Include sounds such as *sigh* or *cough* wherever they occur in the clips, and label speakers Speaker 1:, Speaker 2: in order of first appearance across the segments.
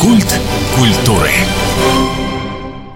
Speaker 1: Культ культуры.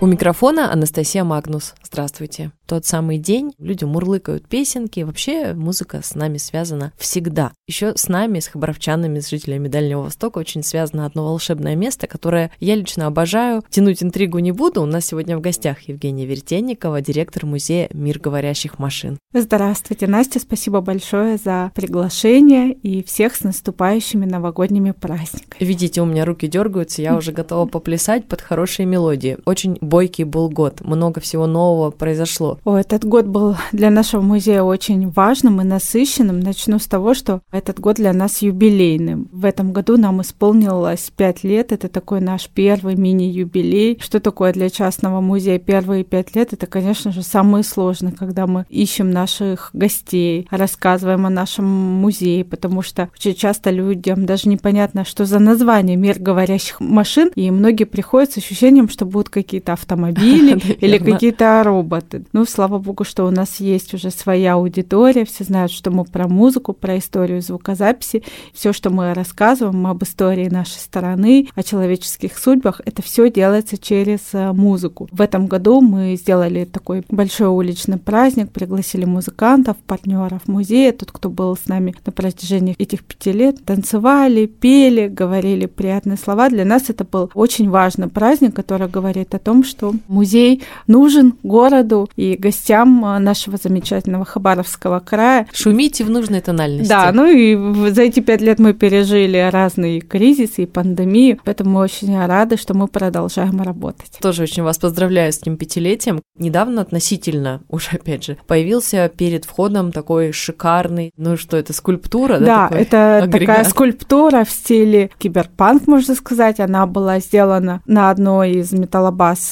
Speaker 2: У микрофона Анастасия Магнус. Здравствуйте. Тот самый день люди мурлыкают песенки. Вообще музыка с нами связана всегда. Еще с нами, с хабаровчанами, с жителями Дальнего Востока очень связано одно волшебное место, которое я лично обожаю. Тянуть интригу не буду. У нас сегодня в гостях Евгения Вертенникова, директор музея «Мир говорящих машин».
Speaker 3: Здравствуйте, Настя. Спасибо большое за приглашение и всех с наступающими новогодними праздниками.
Speaker 2: Видите, у меня руки дергаются, я уже готова поплясать под хорошие мелодии. Очень бойкий был год, много всего нового произошло.
Speaker 3: О, этот год был для нашего музея очень важным и насыщенным. Начну с того, что этот год для нас юбилейным. В этом году нам исполнилось пять лет. Это такой наш первый мини-юбилей. Что такое для частного музея первые пять лет? Это, конечно же, самое сложное, когда мы ищем наших гостей, рассказываем о нашем музее, потому что очень часто людям даже непонятно, что за название «Мир говорящих машин», и многие приходят с ощущением, что будут какие-то автомобили *laughs* или какие-то роботы. Ну, слава богу, что у нас есть уже своя аудитория, все знают, что мы про музыку, про историю звукозаписи, все, что мы рассказываем об истории нашей страны, о человеческих судьбах, это все делается через э, музыку. В этом году мы сделали такой большой уличный праздник, пригласили музыкантов, партнеров музея, тот, кто был с нами на протяжении этих пяти лет, танцевали, пели, говорили приятные слова. Для нас это был очень важный праздник, который говорит о том, что музей нужен городу и гостям э, нашего замечательного Хабаровского края.
Speaker 2: Шумите в нужной тональности.
Speaker 3: Да, ну и за эти пять лет мы пережили разные кризисы и пандемию, поэтому мы очень рады, что мы продолжаем работать.
Speaker 2: Тоже очень вас поздравляю с этим пятилетием. Недавно относительно, уже *laughs* опять же, появился перед входом такой шикарный, ну что это, скульптура,
Speaker 3: да?
Speaker 2: Да,
Speaker 3: это агрегат? такая скульптура в стиле киберпанк, можно сказать. Она была сделана на одной из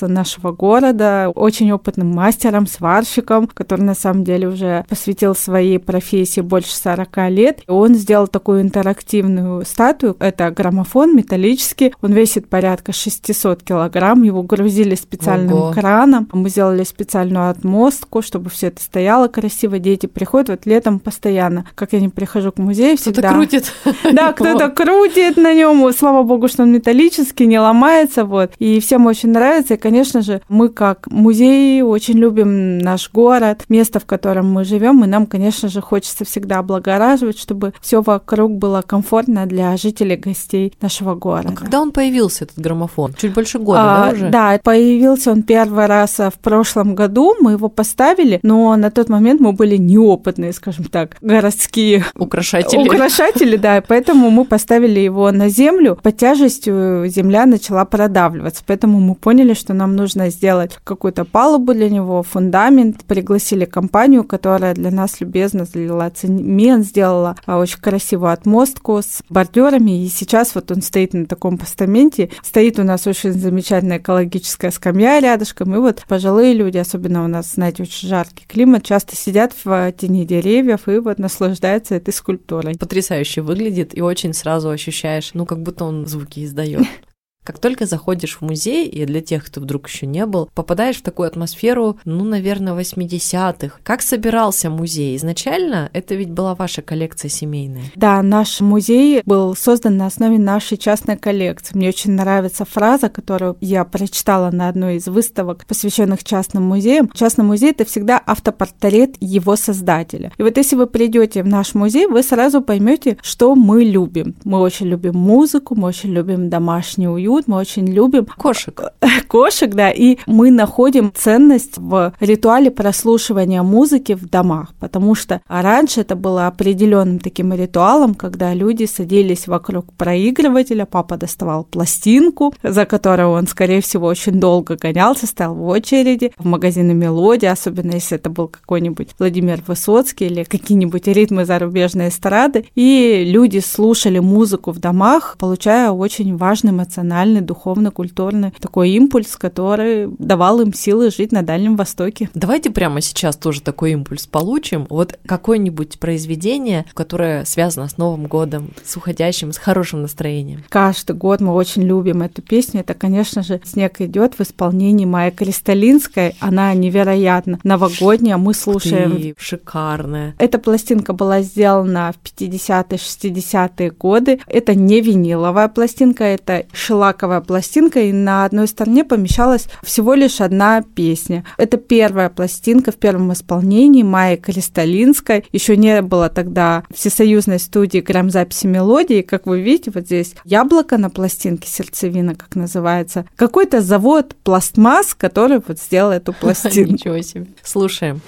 Speaker 3: нашего города очень опытным мастером, сварщиком, который на самом деле уже посвятил своей профессии больше 40 лет. Он сделал такую интерактивную статую. Это граммофон металлический. Он весит порядка 600 килограмм. Его грузили специальным Ого. краном. Мы сделали специальную отмостку, чтобы все это стояло красиво. Дети приходят вот летом постоянно. Как я не прихожу к музею, всегда...
Speaker 2: Кто-то крутит. *laughs* *laughs*
Speaker 3: Да, кто-то крутит на нем. Слава богу, что он металлический, не ломается. Вот. И всем очень нравится. И, конечно же, мы как музей очень любим наш город, место, в котором мы живем, и нам, конечно же, хочется всегда облагораживать, чтобы все вокруг было комфортно для жителей, гостей нашего города.
Speaker 2: А когда он появился, этот граммофон? Чуть больше года, а, да, уже?
Speaker 3: Да, появился он первый раз в прошлом году, мы его поставили, но на тот момент мы были неопытные, скажем так, городские
Speaker 2: украшатели.
Speaker 3: Украшатели, да, поэтому мы поставили его на землю, под тяжестью земля начала продавливаться, поэтому мы поняли, что нам нужно сделать какую-то палубу для него, фундамент. Пригласили компанию, которая для нас любезно залила цемент, сделала а, очень красивую отмостку с бордюрами. И сейчас вот он стоит на таком постаменте. Стоит у нас очень замечательная экологическая скамья рядышком. И вот пожилые люди, особенно у нас, знаете, очень жаркий климат, часто сидят в тени деревьев и вот наслаждаются этой скульптурой.
Speaker 2: Потрясающе выглядит и очень сразу ощущаешь, ну, как будто он звуки издает. *laughs* Как только заходишь в музей, и для тех, кто вдруг еще не был, попадаешь в такую атмосферу, ну, наверное, 80-х. Как собирался музей? Изначально это ведь была ваша коллекция семейная.
Speaker 3: Да, наш музей был создан на основе нашей частной коллекции. Мне очень нравится фраза, которую я прочитала на одной из выставок, посвященных частным музеям. Частный музей — это всегда автопортрет его создателя. И вот если вы придете в наш музей, вы сразу поймете, что мы любим. Мы очень любим музыку, мы очень любим домашний уют, уют, мы очень любим.
Speaker 2: Кошек. *laughs*
Speaker 3: Кошек, да, и мы находим ценность в ритуале прослушивания музыки в домах, потому что раньше это было определенным таким ритуалом, когда люди садились вокруг проигрывателя, папа доставал пластинку, за которой он, скорее всего, очень долго гонялся, стоял в очереди. В магазине «Мелодия», особенно если это был какой-нибудь Владимир Высоцкий или какие-нибудь ритмы зарубежной эстрады, и люди слушали музыку в домах, получая очень важный эмоциональный эмоциональный, духовно, культурный такой импульс, который давал им силы жить на Дальнем Востоке.
Speaker 2: Давайте прямо сейчас тоже такой импульс получим. Вот какое-нибудь произведение, которое связано с Новым годом, с уходящим, с хорошим настроением.
Speaker 3: Каждый год мы очень любим эту песню. Это, конечно же, «Снег идет в исполнении Майя Кристалинской. Она невероятно новогодняя. Мы слушаем...
Speaker 2: Ты, шикарная.
Speaker 3: Эта пластинка была сделана в 50-е, 60-е годы. Это не виниловая пластинка, это шла лаковая пластинка, и на одной стороне помещалась всего лишь одна песня. Это первая пластинка в первом исполнении Майи Кристалинской. Еще не было тогда всесоюзной студии грамзаписи мелодии. Как вы видите, вот здесь яблоко на пластинке, сердцевина, как называется. Какой-то завод пластмасс, который вот сделал эту *laughs* пластинку.
Speaker 1: Ничего себе. Слушаем.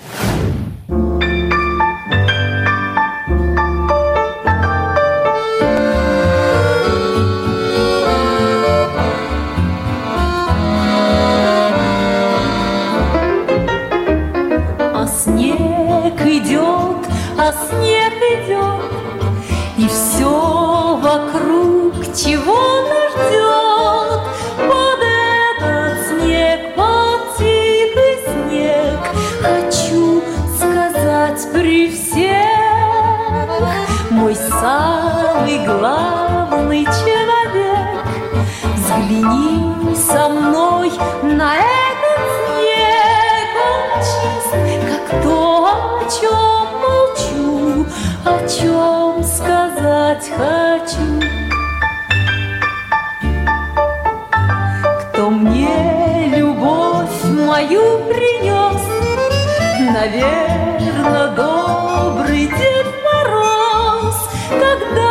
Speaker 1: всех. Мой самый главный человек. Взгляни со мной на этот снег. Он чист, как то, о чем молчу. О чем сказать хочу. look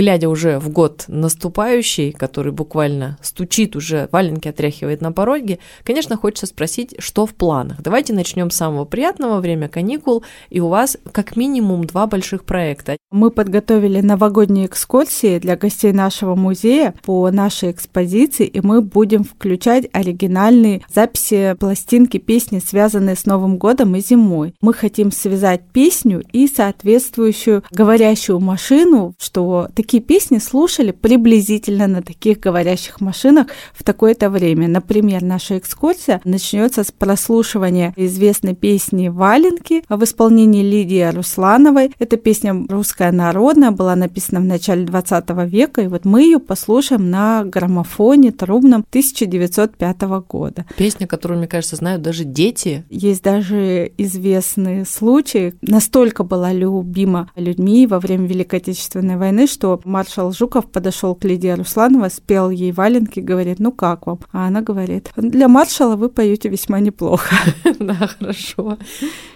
Speaker 1: глядя уже в год наступающий, который буквально стучит уже, валенки отряхивает на пороге, конечно, хочется спросить, что в планах. Давайте начнем с самого приятного, время каникул, и у вас как минимум два больших проекта.
Speaker 3: Мы подготовили новогодние экскурсии для гостей нашего музея по нашей экспозиции, и мы будем включать оригинальные записи, пластинки, песни, связанные с Новым годом и зимой. Мы хотим связать песню и соответствующую говорящую машину, что такие такие песни слушали приблизительно на таких говорящих машинах в такое-то время. Например, наша экскурсия начнется с прослушивания известной песни «Валенки» в исполнении Лидии Руслановой. Эта песня русская народная, была написана в начале 20 века, и вот мы ее послушаем на граммофоне трубном 1905 года.
Speaker 1: Песня, которую, мне кажется, знают даже дети.
Speaker 3: Есть даже известные случаи. Настолько была любима людьми во время Великой Отечественной войны, что маршал Жуков подошел к Лидии Руслановой, спел ей валенки, говорит, ну как вам? А она говорит, для маршала вы поете весьма неплохо. *laughs*
Speaker 1: Да, хорошо.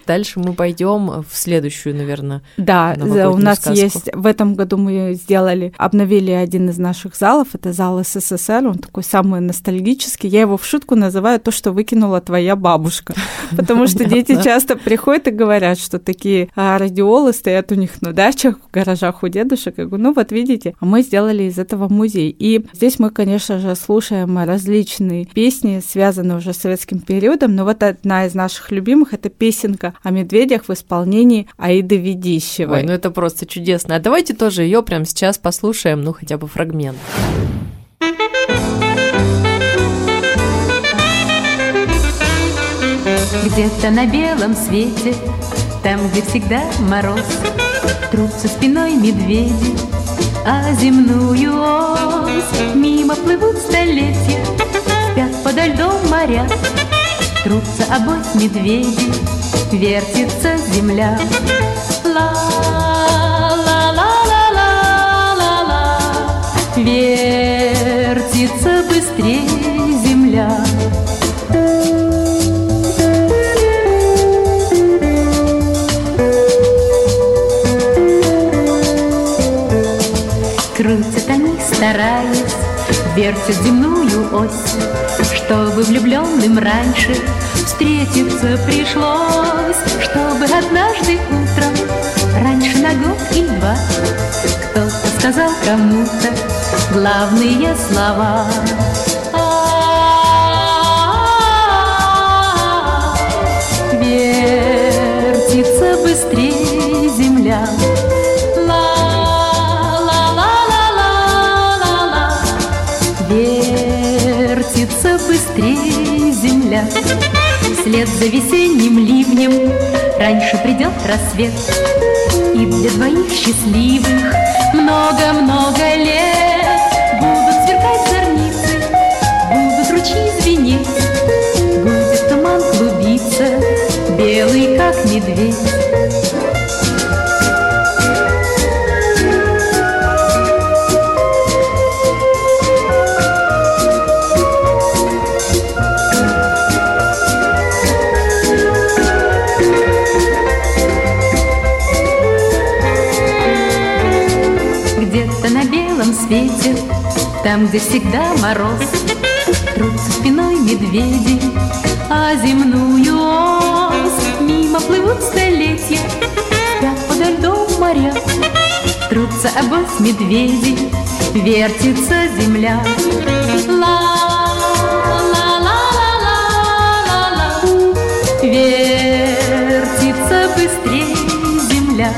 Speaker 1: Дальше мы пойдем в следующую, наверное.
Speaker 3: Да, у нас есть в этом году мы сделали, обновили один из наших залов, это зал СССР, он такой самый ностальгический. Я его в шутку называю то, что выкинула твоя бабушка, *laughs* потому что дети часто приходят и говорят, что такие а, радиолы стоят у них на дачах, в гаражах у дедушек. Я говорю, ну вот видите, а мы сделали из этого музей. И здесь мы, конечно же, слушаем различные песни, связанные уже с советским периодом, но вот одна из наших любимых — это песенка о медведях в исполнении Аиды Ведищевой.
Speaker 1: Ой, ну это просто чудесно. А давайте тоже ее прямо сейчас послушаем, ну хотя бы фрагмент.
Speaker 4: Где-то на белом свете, там, где всегда мороз, Трутся спиной медведи, а земную ось Мимо плывут столетия, спят подо льдом моря, Трутся обось медведи, вертится земля. Ла-ла-ла-ла-ла-ла, вертится быстрее земля.
Speaker 1: Стараясь, вертят земную ось, Чтобы влюбленным раньше встретиться пришлось, Чтобы однажды утром, раньше на год и два, Кто-то сказал кому-то главные слова. Вертится быстрее земля, быстрее земля. Вслед за весенним ливнем раньше придет рассвет. И для двоих счастливых много-много лет Будут сверкать зорницы, будут ручьи звенеть, Будет туман клубиться, белый как медведь. Свете, там, где всегда мороз, Трутся спиной медведи, а земную ось Мимо плывут столетия, спят подо льдом моря, Трутся обось медведи, вертится земля. Ла, ла, ла, ла, ла, ла, Вертится быстрее земля.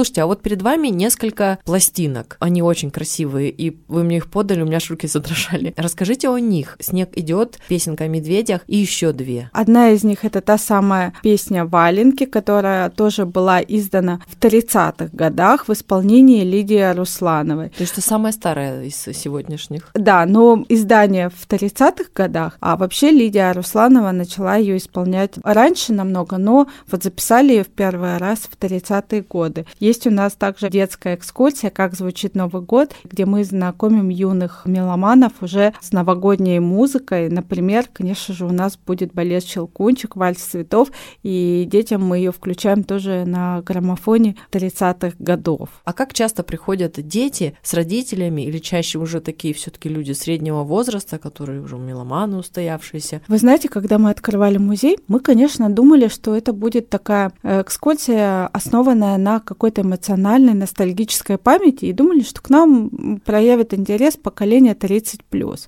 Speaker 2: Слушайте, а вот перед вами несколько пластинок. Они очень красивые, и вы мне их подали, у меня руки задрожали. Расскажите о них. «Снег идет», песенка о медведях и еще две.
Speaker 3: Одна из них это та самая песня «Валенки», которая тоже была издана в 30-х годах в исполнении Лидии Руслановой.
Speaker 2: То есть это самая старая из сегодняшних?
Speaker 3: Да, но издание в 30-х годах, а вообще Лидия Русланова начала ее исполнять раньше намного, но вот записали ее в первый раз в 30-е годы. Есть у нас также детская экскурсия «Как звучит Новый год», где мы знакомим юных меломанов уже с новогодней музыкой. Например, конечно же, у нас будет балет «Щелкунчик», «Вальс цветов», и детям мы ее включаем тоже на граммофоне 30-х годов.
Speaker 2: А как часто приходят дети с родителями или чаще уже такие все таки люди среднего возраста, которые уже меломаны устоявшиеся?
Speaker 3: Вы знаете, когда мы открывали музей, мы, конечно, думали, что это будет такая э, экскурсия, основанная на какой-то какой-то эмоциональной, ностальгической памяти и думали, что к нам проявит интерес поколение 30+.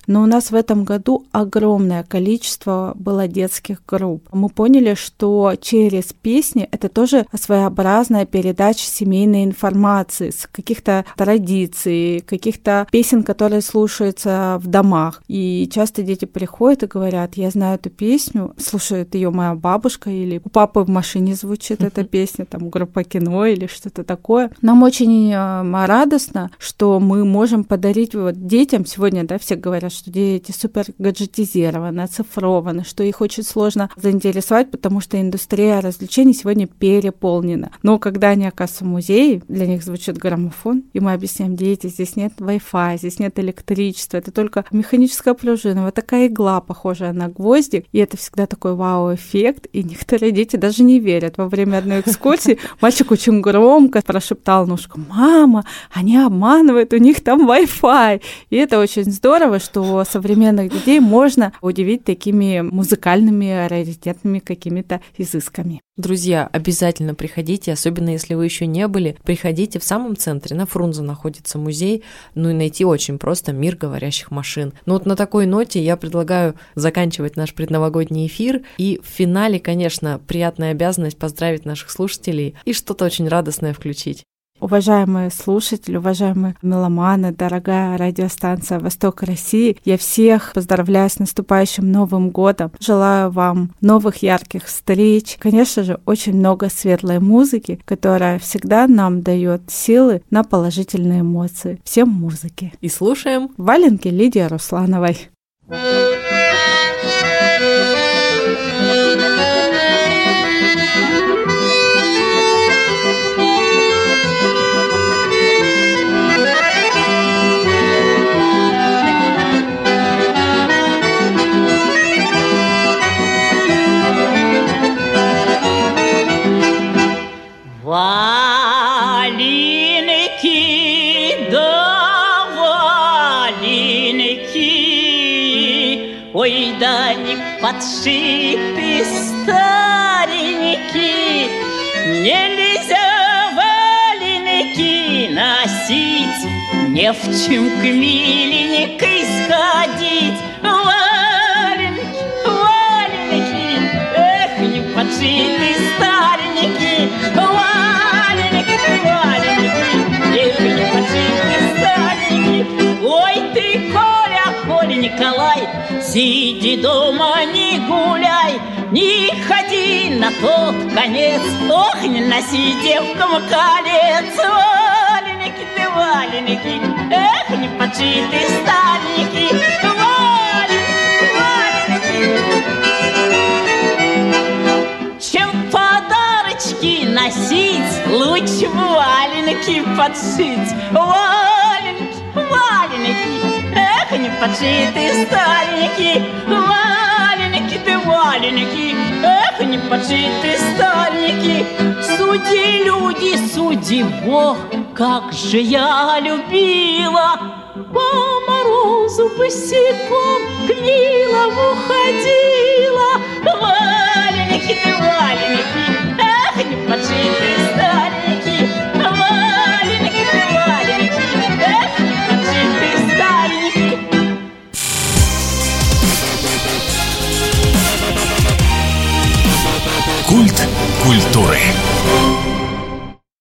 Speaker 3: Но у нас в этом году огромное количество было детских групп. Мы поняли, что через песни это тоже своеобразная передача семейной информации с каких-то традиций, каких-то песен, которые слушаются в домах. И часто дети приходят и говорят, я знаю эту песню, слушает ее моя бабушка или у папы в машине звучит эта песня, там группа кино или что-то такое. Нам очень э, радостно, что мы можем подарить вот детям сегодня, да, все говорят, что дети супер гаджетизированы, оцифрованы, что их очень сложно заинтересовать, потому что индустрия развлечений сегодня переполнена. Но когда они оказываются в музее, для них звучит граммофон, и мы объясняем, дети, здесь нет Wi-Fi, здесь нет электричества, это только механическая пружина, вот такая игла, похожая на гвоздик, и это всегда такой вау-эффект, и некоторые дети даже не верят. Во время одной экскурсии мальчик очень громко громко прошептал Нушка, мама, они обманывают, у них там Wi-Fi. И это очень здорово, что современных детей можно удивить такими музыкальными, раритетными какими-то изысками.
Speaker 2: Друзья, обязательно приходите, особенно если вы еще не были, приходите в самом центре, на Фрунзе находится музей, ну и найти очень просто мир говорящих машин. Ну вот на такой ноте я предлагаю заканчивать наш предновогодний эфир, и в финале, конечно, приятная обязанность поздравить наших слушателей и что-то очень радостное включить.
Speaker 3: Уважаемые слушатели, уважаемые меломаны, дорогая радиостанция «Восток России», я всех поздравляю с наступающим Новым годом. Желаю вам новых ярких встреч. Конечно же, очень много светлой музыки, которая всегда нам дает силы на положительные эмоции. Всем музыки.
Speaker 2: И слушаем
Speaker 3: валенки Лидии Руслановой.
Speaker 5: Подшиты старенькие, Нельзя валенки носить, Не в чем к миленькой сходить. Сиди дома, не гуляй, не ходи на тот конец. Ох, не носи девкам колец. Валеники ты, валеники, эх, не подшиты старенький. Валеники. Чем подарочки носить, лучше валенки подшить. Валенки, валеники, не подшиты старенькие, валеники ты валеники, эх, не подшиты старенькие. Суди, люди, суди, Бог, как же я любила, по морозу босиком к Нилову ходила. Валеники ты валеники, эх, не подшиты
Speaker 6: культуры.